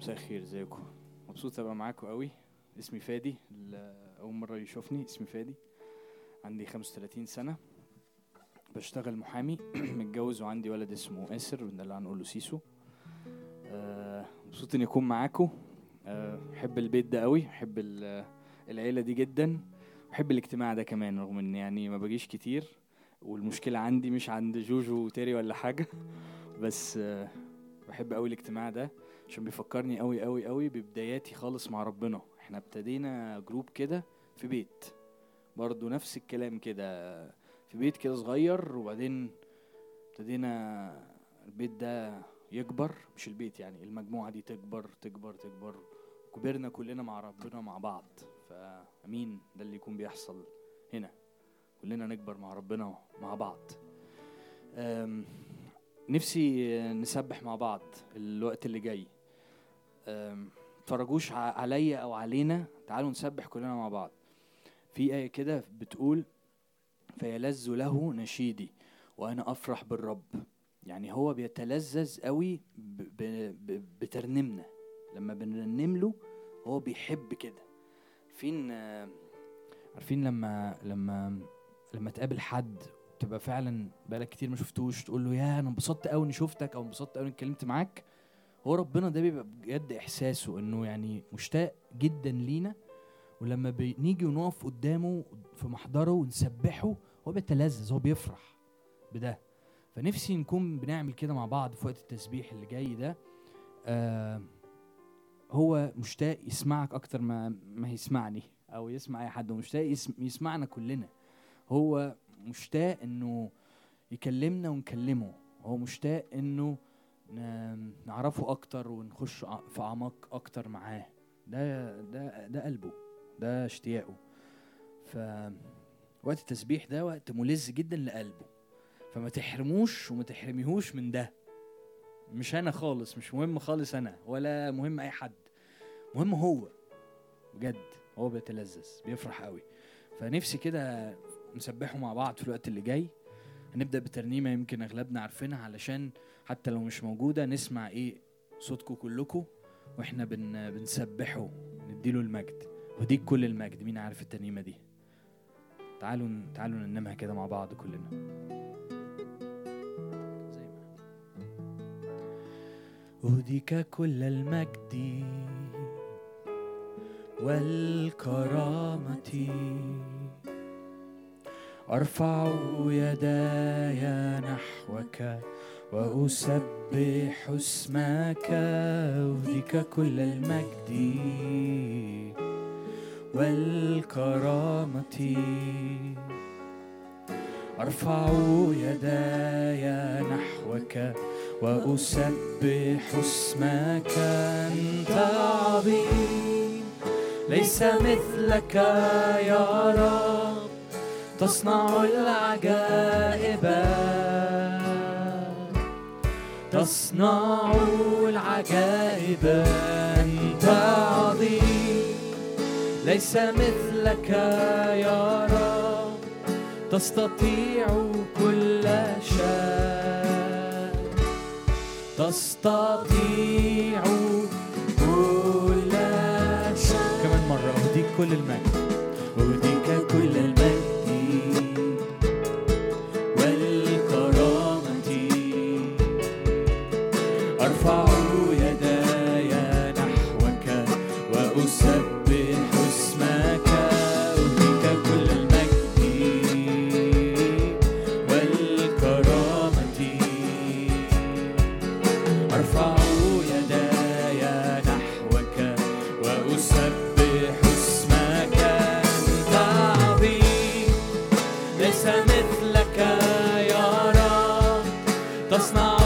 مساء الخير إزيكم؟ مبسوط أبقى معاكم قوي اسمي فادي أول مرة يشوفني. اسمي فادي عندي 35 سنة. بشتغل محامي. متجوز وعندي ولد اسمه آسر وده اللي هنقوله سيسو. آه، مبسوط إني أكون معاكم. بحب البيت ده قوي بحب ال- العيلة دي جدا. بحب الاجتماع ده كمان رغم إن يعني ما باجيش كتير. والمشكلة عندي مش عند جوجو وتيري ولا حاجة. بس آه، بحب قوي الاجتماع ده. عشان بيفكرني قوي قوي قوي ببداياتي خالص مع ربنا. إحنا ابتدينا جروب كده في بيت. برضو نفس الكلام كده. في بيت كده صغير وبعدين ابتدينا البيت ده يكبر. مش البيت يعني المجموعة دي تكبر تكبر تكبر. كبرنا كلنا مع ربنا مع بعض. فأمين ده اللي يكون بيحصل هنا. كلنا نكبر مع ربنا مع بعض. نفسي نسبح مع بعض الوقت اللي جاي. ع- عليا أو علينا تعالوا نسبح كلنا مع بعض. في آية كده بتقول فيلذ له نشيدي وأنا أفرح بالرب. يعني هو بيتلذذ قوي ب- ب- ب- بترنيمنا لما بنرنم له هو بيحب كده. عارفين عارفين لما لما لما تقابل حد تبقى فعلا بقالك كتير ما شفتوش تقول له يا أنا انبسطت قوي إني شفتك أو انبسطت قوي إني اتكلمت معاك. هو ربنا ده بيبقى بجد إحساسه إنه يعني مشتاق جدا لينا ولما بنيجي ونقف قدامه في محضره ونسبحه هو بيتلذذ هو بيفرح بده. فنفسي نكون بنعمل كده مع بعض في وقت التسبيح اللي جاي ده. آه هو مشتاق يسمعك أكتر ما ما يسمعني أو يسمع أي حد مشتاق يسم يسمعنا كلنا. هو مشتاق إنه يكلمنا ونكلمه. هو مشتاق إنه نعرفه أكتر ونخش في أعماق أكتر معاه. ده ده ده قلبه ده اشتياقه. ف وقت التسبيح ده وقت ملذ جدا لقلبه. فما تحرموش وما تحرميهوش من ده. مش أنا خالص مش مهم خالص أنا ولا مهم أي حد. مهم هو. بجد هو بيتلذذ بيفرح قوي. فنفسي كده نسبحه مع بعض في الوقت اللي جاي. هنبدأ بترنيمة يمكن أغلبنا عارفينها علشان حتى لو مش موجودة نسمع إيه صوتكم كلكم وإحنا بن بنسبحه نديله المجد. وديك كل المجد. مين عارف الترنيمة دي؟ تعالوا تعالوا ننمها كده مع بعض كلنا. زي ما. أهديك كل المجد والكرامة. أرفع يداي نحوك وأسبح اسمك أهديك كل المجد والكرامة. أرفع يداي نحوك وأسبح اسمك. أنت عظيم ليس مثلك يا رب. تصنع العجائب. تصنع العجائب. أنت عظيم. ليس مثلك يا رب. تستطيع كل شيء. تستطيع كل شيء. كمان مرة أهديك كل المجد. مثلك يا رب. تصنع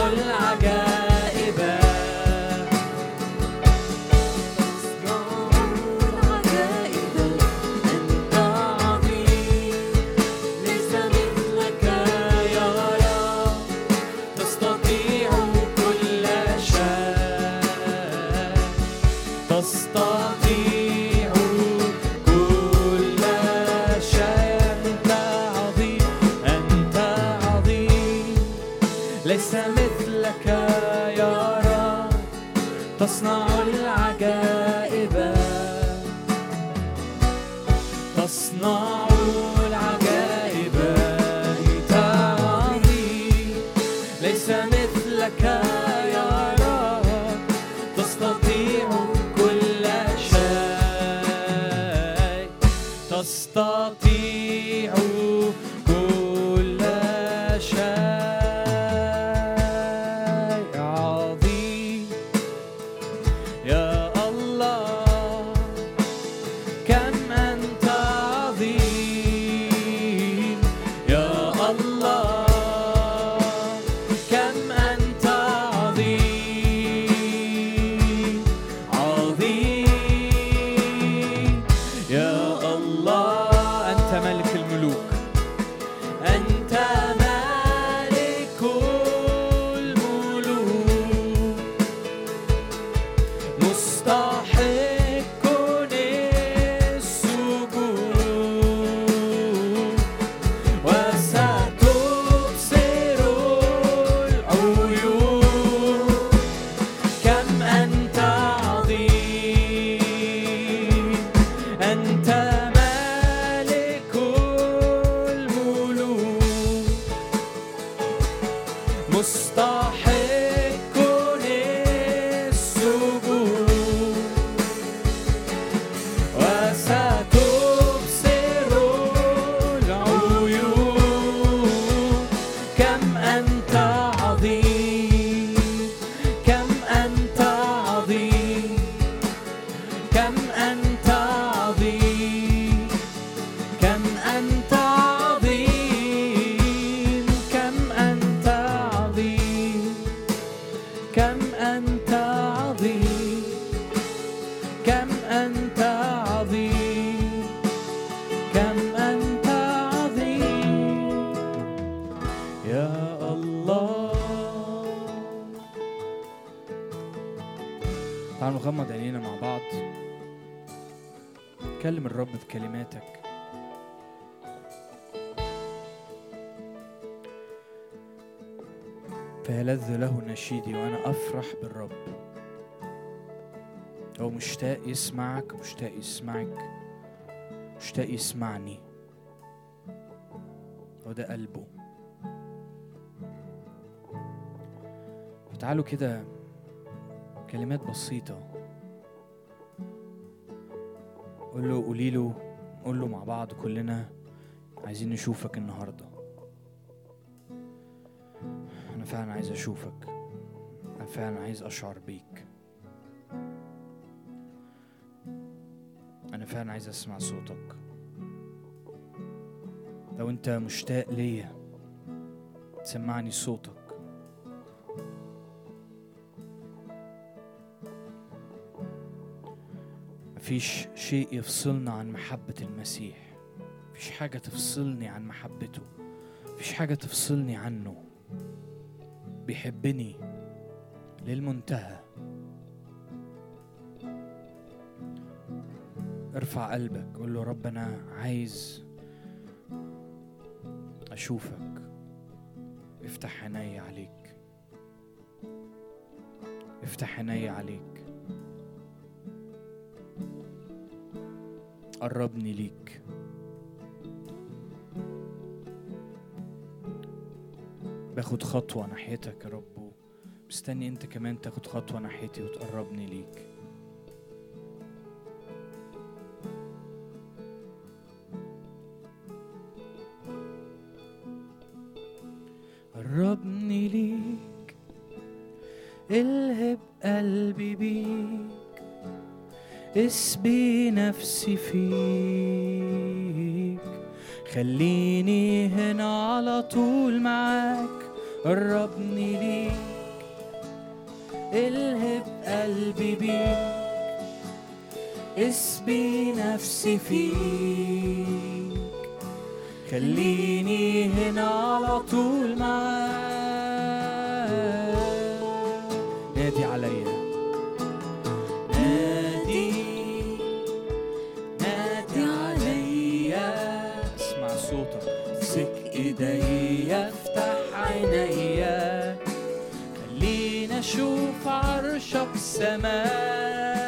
أفرح بالرب. هو مشتاق يسمعك مشتاق يسمعك مشتاق يسمعني. هو ده قلبه. فتعالوا كده كلمات بسيطة. قول له قولي له قول له مع بعض كلنا عايزين نشوفك النهارده. أنا فعلا عايز أشوفك. أنا فعلا عايز أشعر بيك. أنا فعلا عايز أسمع صوتك. لو أنت مشتاق ليا تسمعني صوتك. مفيش شيء يفصلنا عن محبة المسيح. مفيش حاجة تفصلني عن محبته. مفيش حاجة تفصلني عنه. بيحبني. للمنتهى. ارفع قلبك قول له رب أنا عايز أشوفك. افتح عيني عليك. افتح عيني عليك. قربني ليك. باخد خطوة ناحيتك يا رب. مستني انت كمان تاخد خطوة ناحيتي وتقربني ليك. قربني ليك الهب قلبي بيك اسبي نفسي فيك. خليني هنا على طول معاك قربني نفسي فيك خليني هنا على طول معاك. نادي عليا. نادي. نادي عليا. اسمع صوتك. امسك ايديا افتح عينيا خلينا أشوف عرشك سماء.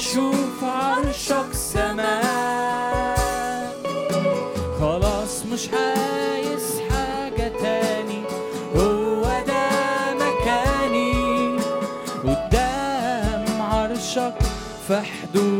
أشوف عرشك سماء. خلاص مش عايز حاجة تاني هو ده مكاني. قدام عرشك في حدود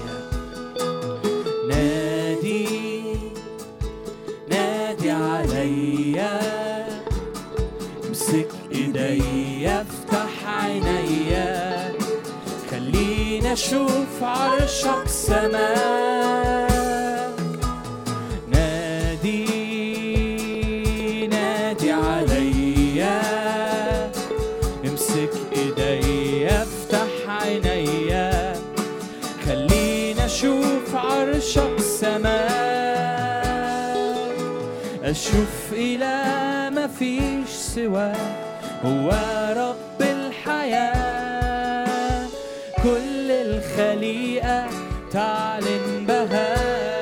سواه هو رب الحياة. كل الخليقة تعلن بهاء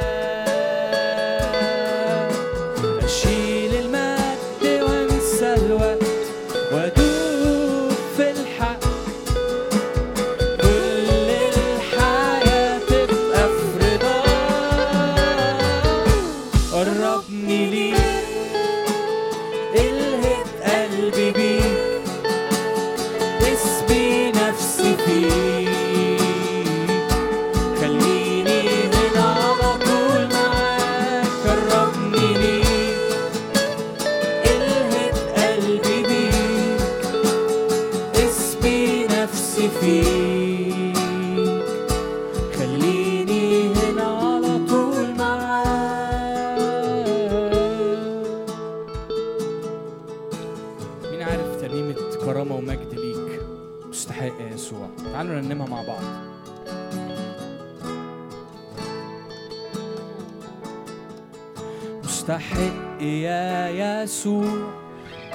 يسوع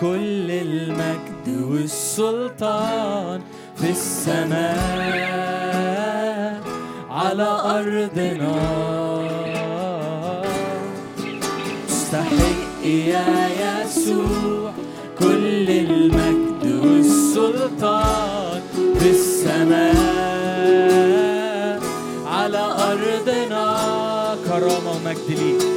كل المجد والسلطان في السماء على أرضنا. مستحق يا يسوع كل المجد والسلطان في السماء على أرضنا. كرامة ومجد ليك.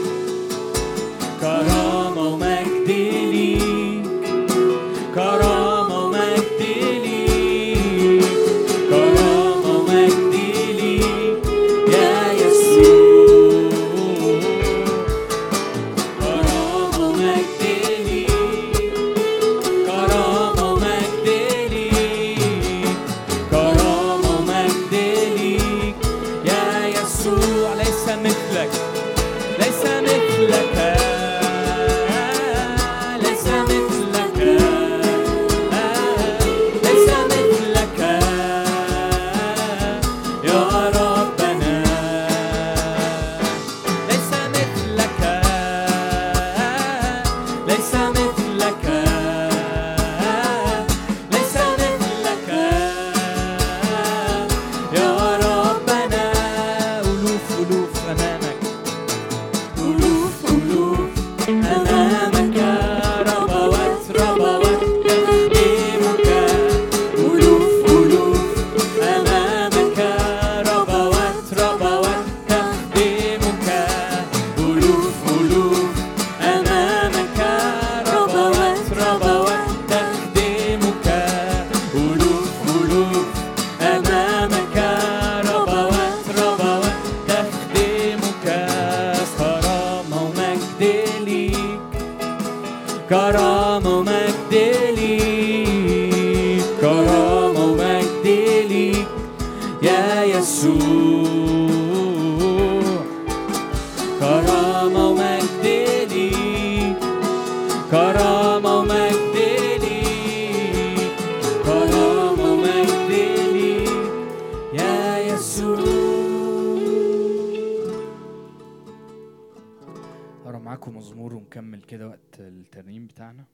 كده وقت الترنيم بتاعنا.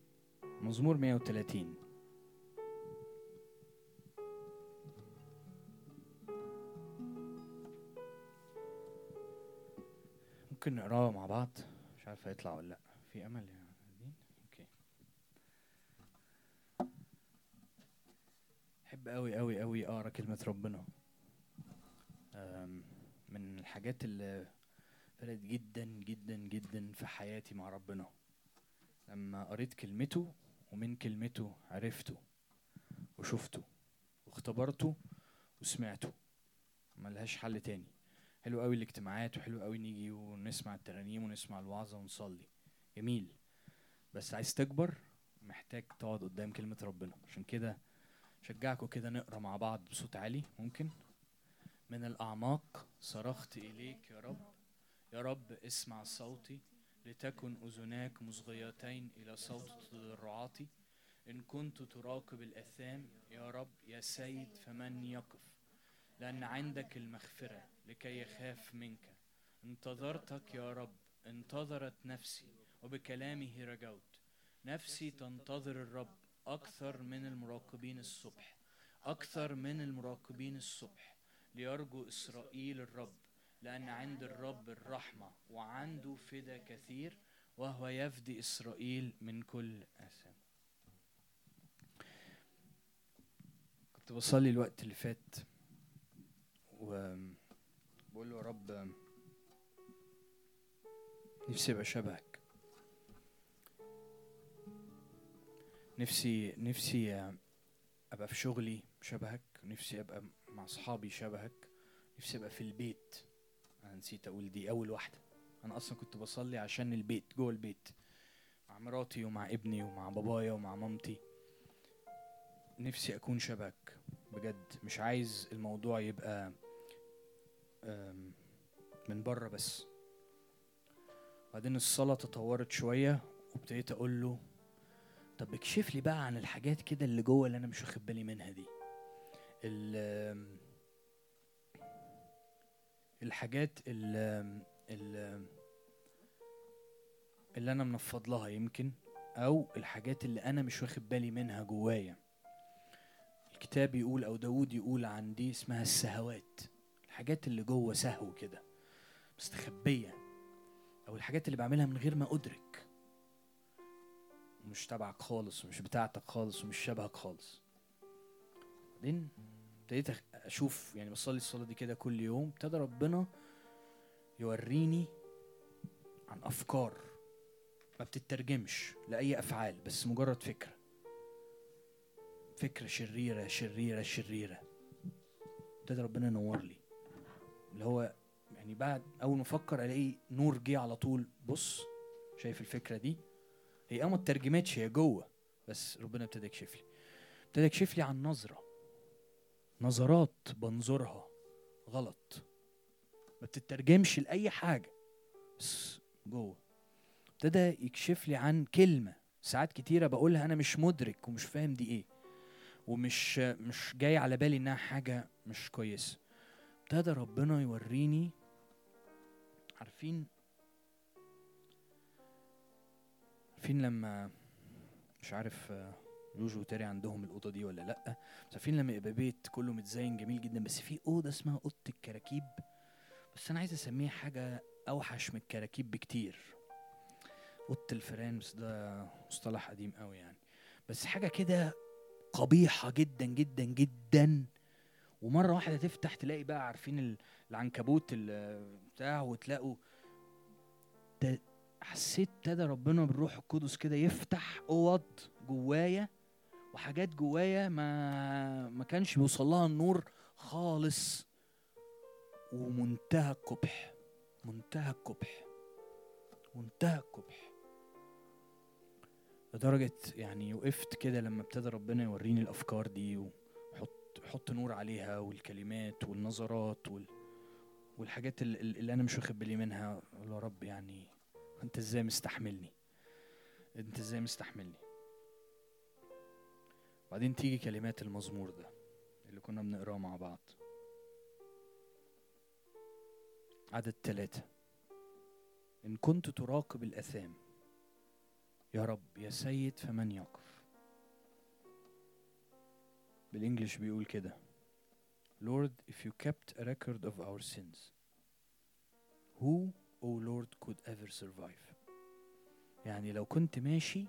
مزمور 130 ممكن نقراه مع بعض؟ مش عارف هيطلع ولا لأ. في أمل نادين أوكي. قوي قوي قوي أقرأ كلمة ربنا. من الحاجات اللي فرقت جدا جدا جدا في حياتي مع ربنا. لما قريت كلمته ومن كلمته عرفته وشفته واختبرته وسمعته. ملهاش حل تاني. حلو قوي الاجتماعات وحلو قوي نيجي ونسمع الترانيم ونسمع الوعظة ونصلي. جميل. بس عايز تكبر محتاج تقعد قدام كلمة ربنا. عشان كده شجعكم كده نقرأ مع بعض بصوت عالي. ممكن؟ من الأعماق صرخت إليك يا رب. يا رب اسمع صوتي. لتكن أذناك مصغيتين إلى صوت تضرعاتي إن كنت تراقب الأثام يا رب يا سيد فمن يقف؟ لأن عندك المغفرة لكي يخاف منك. انتظرتك يا رب انتظرت نفسي وبكلامه رجوت. نفسي تنتظر الرب أكثر من المراقبين الصبح أكثر من المراقبين الصبح. ليرجو إسرائيل الرب لأن عند الرب الرحمة وعنده فدا كثير وهو يفدي إسرائيل من كل آثام كنت بصلي الوقت اللي فات وبقول له يا رب نفسي أبقى شبهك. نفسي نفسي أبقى في شغلي شبهك نفسي أبقى مع أصحابي شبهك نفسي أبقى في البيت أنا نسيت أقول دي أول واحدة. أنا أصلا كنت بصلي عشان البيت جوه البيت مع مراتي ومع ابني ومع بابايا ومع مامتي. نفسي أكون شبهك بجد. مش عايز الموضوع يبقى من بره بس. بعدين الصلاة تطورت شوية وابتديت أقول له طب اكشف لي بقى عن الحاجات كده اللي جوه اللي أنا مش واخد بالي منها دي. الحاجات ال- ال- اللي أنا منفض لها يمكن أو الحاجات اللي أنا مش واخد بالي منها جوايا. الكتاب يقول أو داود يقول عن دي اسمها السهوات الحاجات اللي جوه سهو كده مستخبية أو الحاجات اللي بعملها من غير ما أدرك. مش تبعك خالص ومش بتاعتك خالص ومش شبهك خالص. بعدين ابتديت أشوف يعني بصلي الصلاة دي كده كل يوم ابتدى ربنا يوريني عن أفكار ما بتترجمش لأي أفعال بس مجرد فكرة. فكرة شريرة شريرة شريرة. ابتدى ربنا ينور لي. اللي هو يعني بعد أول ما أفكر ألاقي نور جه على طول. بص شايف الفكرة دي؟ هي آه ما اترجمتش هي جوه. بس ربنا ابتدى يكشف لي. ابتدى يكشف لي عن نظرة. نظرات بنظرها غلط. ما بتترجمش لأي حاجة. بس جوه. ابتدى يكشف لي عن كلمة ساعات كتيرة بقولها أنا مش مدرك ومش فاهم دي إيه. ومش مش جاي على بالي إنها حاجة مش كويسة. ابتدى ربنا يوريني. عارفين؟ عارفين لما مش عارف يوجو وتاري عندهم الأوضة دي ولا لأ؟ بس عارفين لما يبقى بيت كله متزين جميل جدا بس في أوضة اسمها أوضة الكراكيب. بس أنا عايز أسميها حاجة أوحش من الكراكيب بكتير. أوضة الفيران بس ده مصطلح قديم قوي يعني. بس حاجة كده قبيحة جدا جدا جدا. ومرة واحدة تفتح تلاقي بقى عارفين ال- العنكبوت ال- بتاع وتلاقوا حسيت ابتدى ربنا بالروح القدس كده يفتح أوض جوايا. وحاجات جوايا ما ما كانش بيوصل لها النور خالص. ومنتهى القبح منتهى القبح منتهى القبح. لدرجة يعني وقفت كده لما ابتدى ربنا يوريني الأفكار دي وحط حط نور عليها والكلمات والنظرات وال والحاجات اللي, اللي أنا مش واخد بالي منها. يا رب يعني أنت إزاي مستحملني؟ أنت إزاي مستحملني؟ بعدين تيجي كلمات المزمور ده اللي كنا بنقراه مع بعض. عدد ثلاثة إن كنت تراقب الأثام. يا رب يا سيد فمن يقف. بالإنجليش بيقول كده. Lord if you kept a record of our sins who O Lord could ever survive? يعني لو كنت ماشي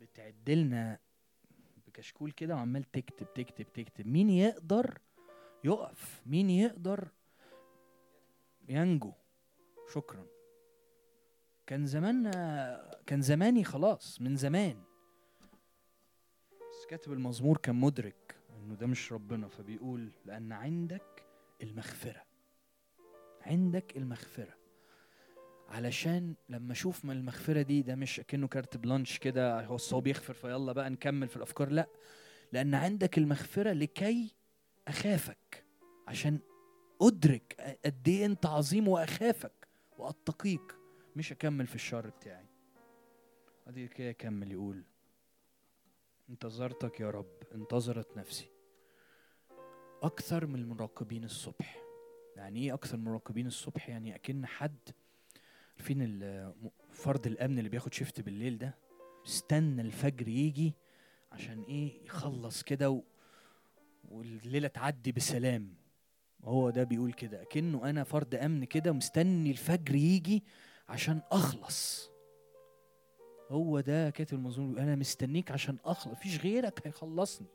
بتعدلنا بكشكول كده وعمال تكتب تكتب تكتب. مين يقدر يقف؟ مين يقدر ينجو؟ شكرا. كان زمان كان زماني خلاص من زمان. بس كاتب المزمور كان مدرك إنه ده مش ربنا فبيقول لأن عندك المغفرة. عندك المغفرة. علشان لما أشوف من المغفرة دي ده مش كأنه كارت بلانش كده هو هو بيغفر فيلا بقى نكمل في الأفكار لأ. لأن عندك المغفرة لكي أخافك عشان أدرك قد إيه أنت عظيم وأخافك وأتقيك. مش اكمل في الشر بتاعي. أدي كده يكمل يقول انتظرتك يا رب انتظرت نفسي. أكثر من المراقبين الصبح. يعني إيه أكثر من المراقبين الصبح؟ يعني أكن حد عارفين فرد الأمن اللي بياخد شيفت بالليل ده؟ استنى الفجر يجي عشان إيه؟ يخلص كده و... والليلة تعدي بسلام. هو ده بيقول كده. أكنه أنا فرد أمن كده مستني الفجر يجي عشان أخلص. هو ده كاتب المزمور أنا مستنيك عشان أخلص. مفيش غيرك هيخلصني.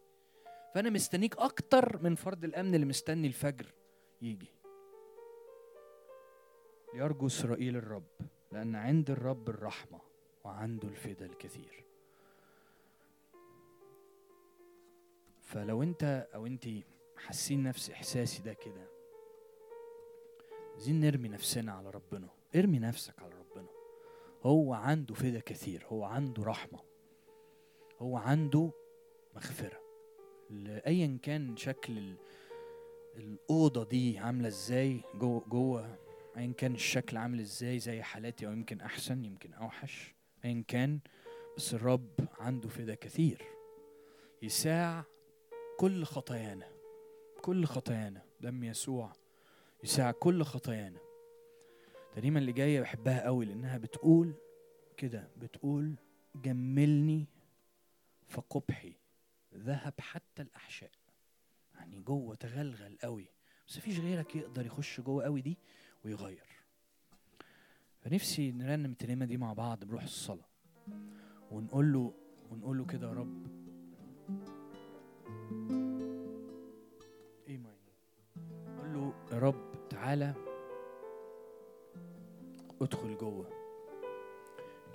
فأنا مستنيك أكتر من فرد الأمن اللي مستني الفجر يجي. يرجو إسرائيل الرب لأن عند الرب الرحمة وعنده الفدا الكثير. فلو أنت أو أنت حاسين نفس إحساسي ده كده عايزين نرمي نفسنا على ربنا. ارمي نفسك على ربنا. هو عنده فدا كثير هو عنده رحمة هو عنده مغفرة. لأيا كان شكل الأوضة دي عاملة إزاي جوه جوه أيا كان الشكل عامل إزاي زي حالاتي أو يمكن أحسن يمكن أوحش. أيا كان بس الرب عنده فدا كثير. يساع كل خطايانا كل خطايانا. دم يسوع يساع كل خطايانا. الترنيمة اللي جاية بحبها قوي لأنها بتقول كده بتقول جملني فقبحي ذهب حتى الأحشاء. يعني جوه تغلغل قوي. بس مفيش غيرك يقدر يخش جوه قوي دي. ويغير. فنفسي نرنم الترنيمة دي مع بعض بروح الصلاة. ونقول له ونقول له كده يا رب. إيه ما نقول له يا رب تعالى ادخل جوه.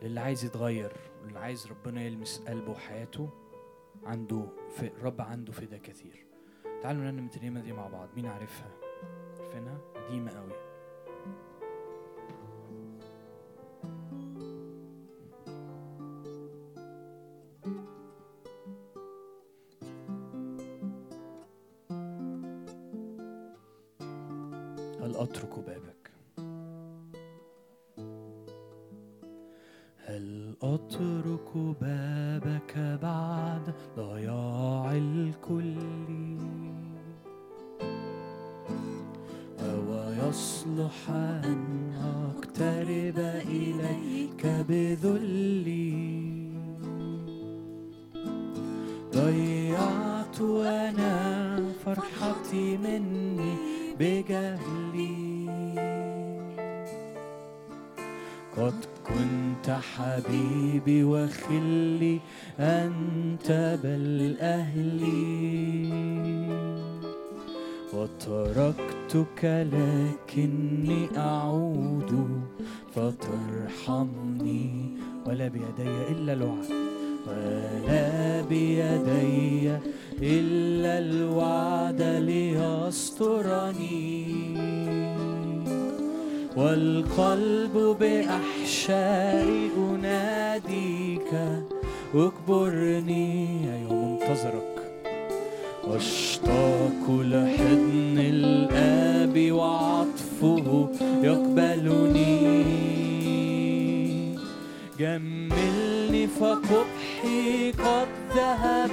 للي عايز يتغير واللي عايز ربنا يلمس قلبه وحياته عنده في الرب عنده فدا كثير تعالوا نرنم الترنيمه دي مع بعض. مين عارفها؟ عارفينها؟ قديمة قوي. بابك بعد ضياع الكل. أو يصلح أن أقترب إليك بذلي ضيعت أنا فرحتي مني بجهلي. قد كنت حبيبي وخلي أنت بل أهلي وتركتك لكني أعود فترحمني ولا بيدي إلا الوعد. ولا بيدي إلا الوعد ليسترني والقلب بأحشاء أناديك. واكبرني أيوة منتظرك. أشتاق لحضن الآب وعطفه يقبلني. جملني فقبحي قد ذهب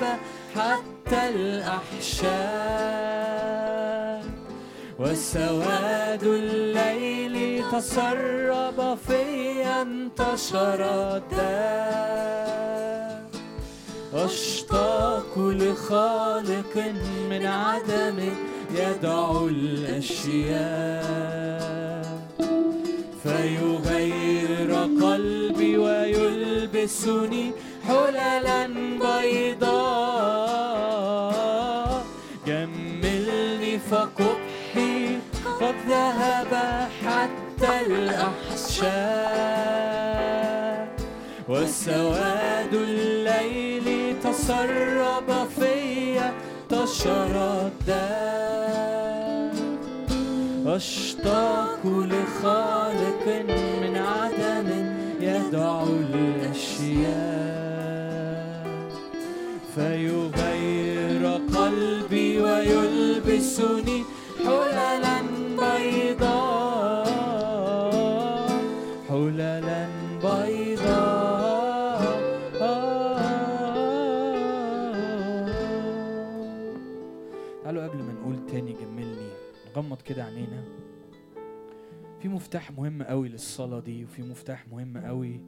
حتى الأحشاء. الليل تسرب في انتشر الداء أشتاق لخالق من عدم يدعو الأشياء. فيغير قلبي ويلبسني حللا بيضاء جملني فقبحي قد ذهب حتى الأحشاء. وسواد الليل تسرب في تشردد أشتاق لخالق من عدم يدعو الأشياء. فيغير قلبي ويلبسني كده عينينا في مفتاح مهم قوي للصلاة دي وفي مفتاح مهم قوي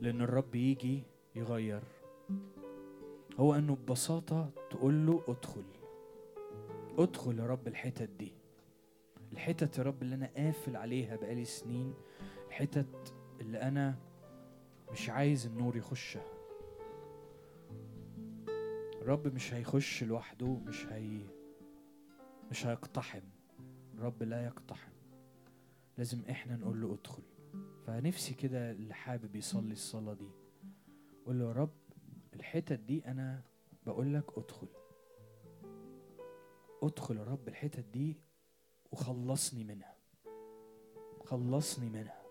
لأن الرب يجي يغير. هو أنه ببساطة تقول له ادخل. ادخل يا رب الحتت دي. الحتت يا رب اللي أنا قافل عليها بقالي سنين الحتت اللي أنا مش عايز النور يخشها. الرب مش هيخش لوحده مش هي مش هيقتحم. الرب لا يقتحم. لازم إحنا نقول له ادخل. فنفسي كده اللي حابب يصلي الصلاة دي قول له يا رب الحتت دي أنا بقول لك ادخل. ادخل يا رب الحتت دي وخلصني منها. خلصني منها.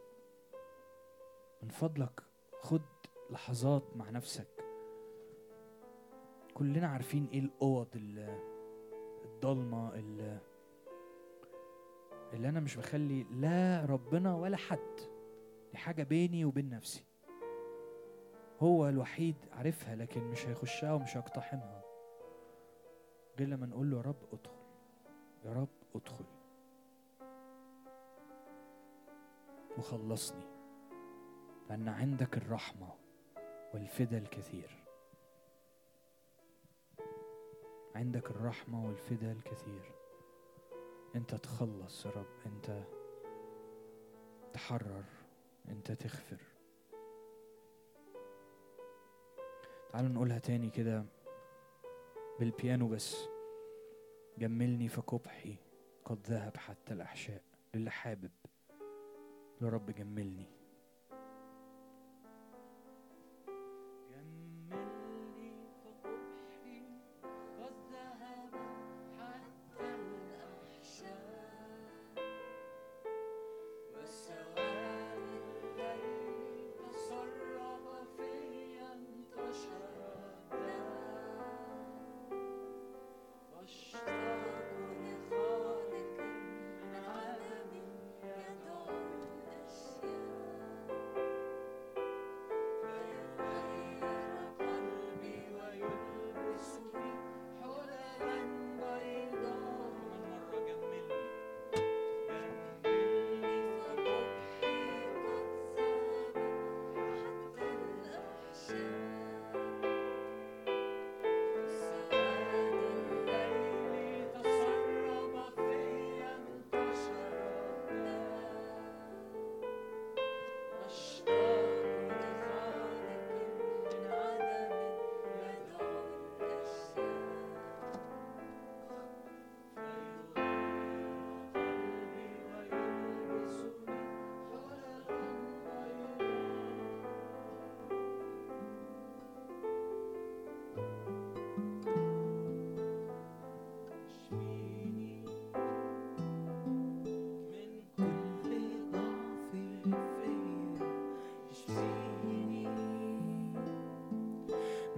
من فضلك خد لحظات مع نفسك. كلنا عارفين إيه الأوض ال- الضلمة اللي اللي أنا مش بخلي لا ربنا ولا حد دي حاجة بيني وبين نفسي. هو الوحيد عارفها لكن مش هيخشها ومش هيقتحمها. غير لما نقول له يا رب ادخل يا رب ادخل. وخلصني لأن عندك الرحمة والفدا الكثير. عندك الرحمة والفدا الكثير. أنت تخلص يا رب أنت تحرر أنت تغفر. تعالوا نقولها تاني كده بالبيانو بس. جملني فقبحي قد ذهب حتى الأحشاء للي حابب. يا رب جملني جملني.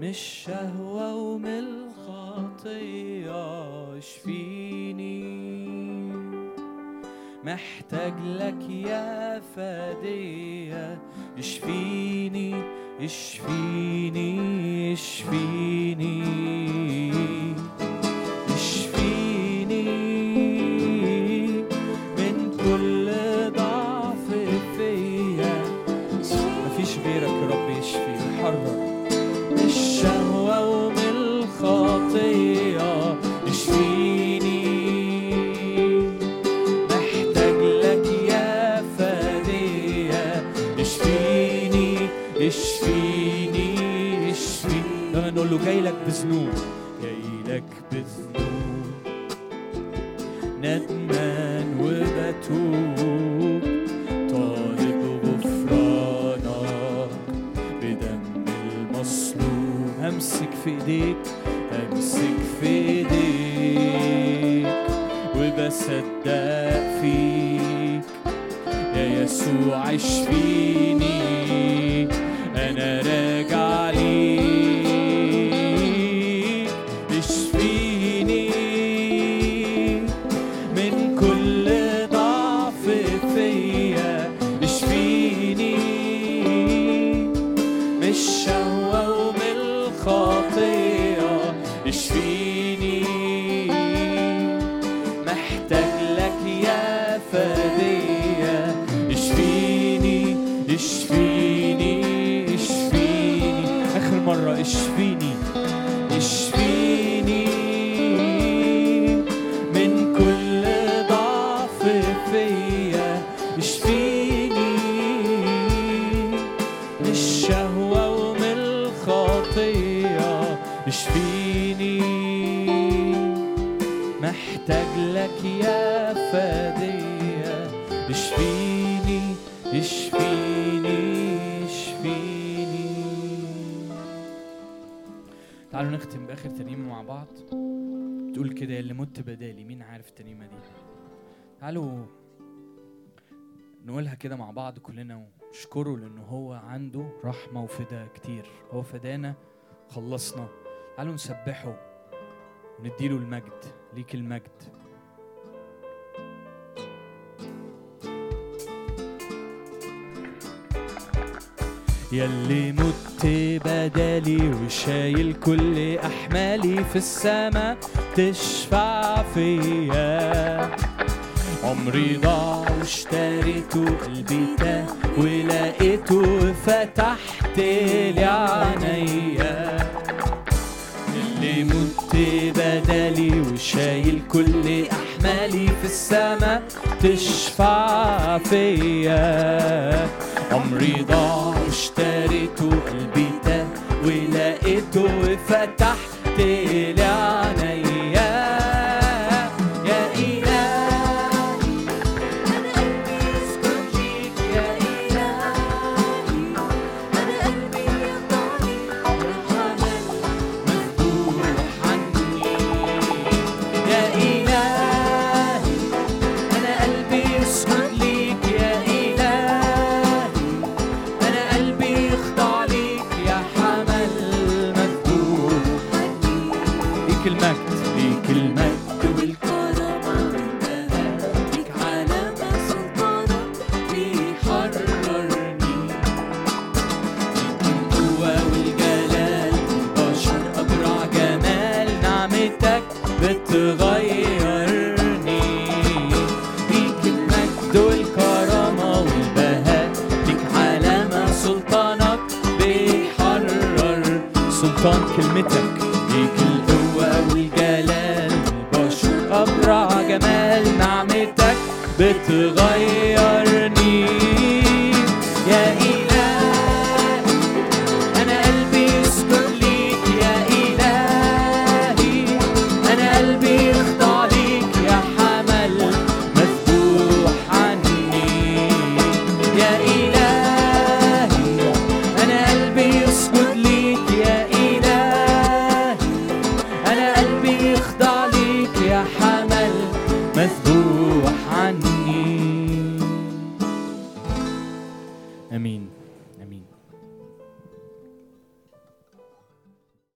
من الشهوة ومن الخطية اشفيني. محتاج لك يا فدية اشفيني اشفيني. جاي لك بذنوب جاي لك بذنوب. świni. كده اللي مت بدالي مين عارف التنيمة دي؟ تعالوا نقولها كده مع بعض كلنا ونشكره لأنه هو عنده رحمة وفدا كتير. هو فدانا خلصنا. تعالوا نسبحه ونديله المجد ليك المجد. يلي مت بدالي وشايل كل أحمالي في السما تشفع فيا. عمري ضاع واشتريته قلبي تاه ولقيته فتحت لي عينيا اللي مت بدالي وشايل كل أحمالي في السما تشفع فيا. عمري ضاع واشتريته قلبي تاه ولقيته وفتحت إليه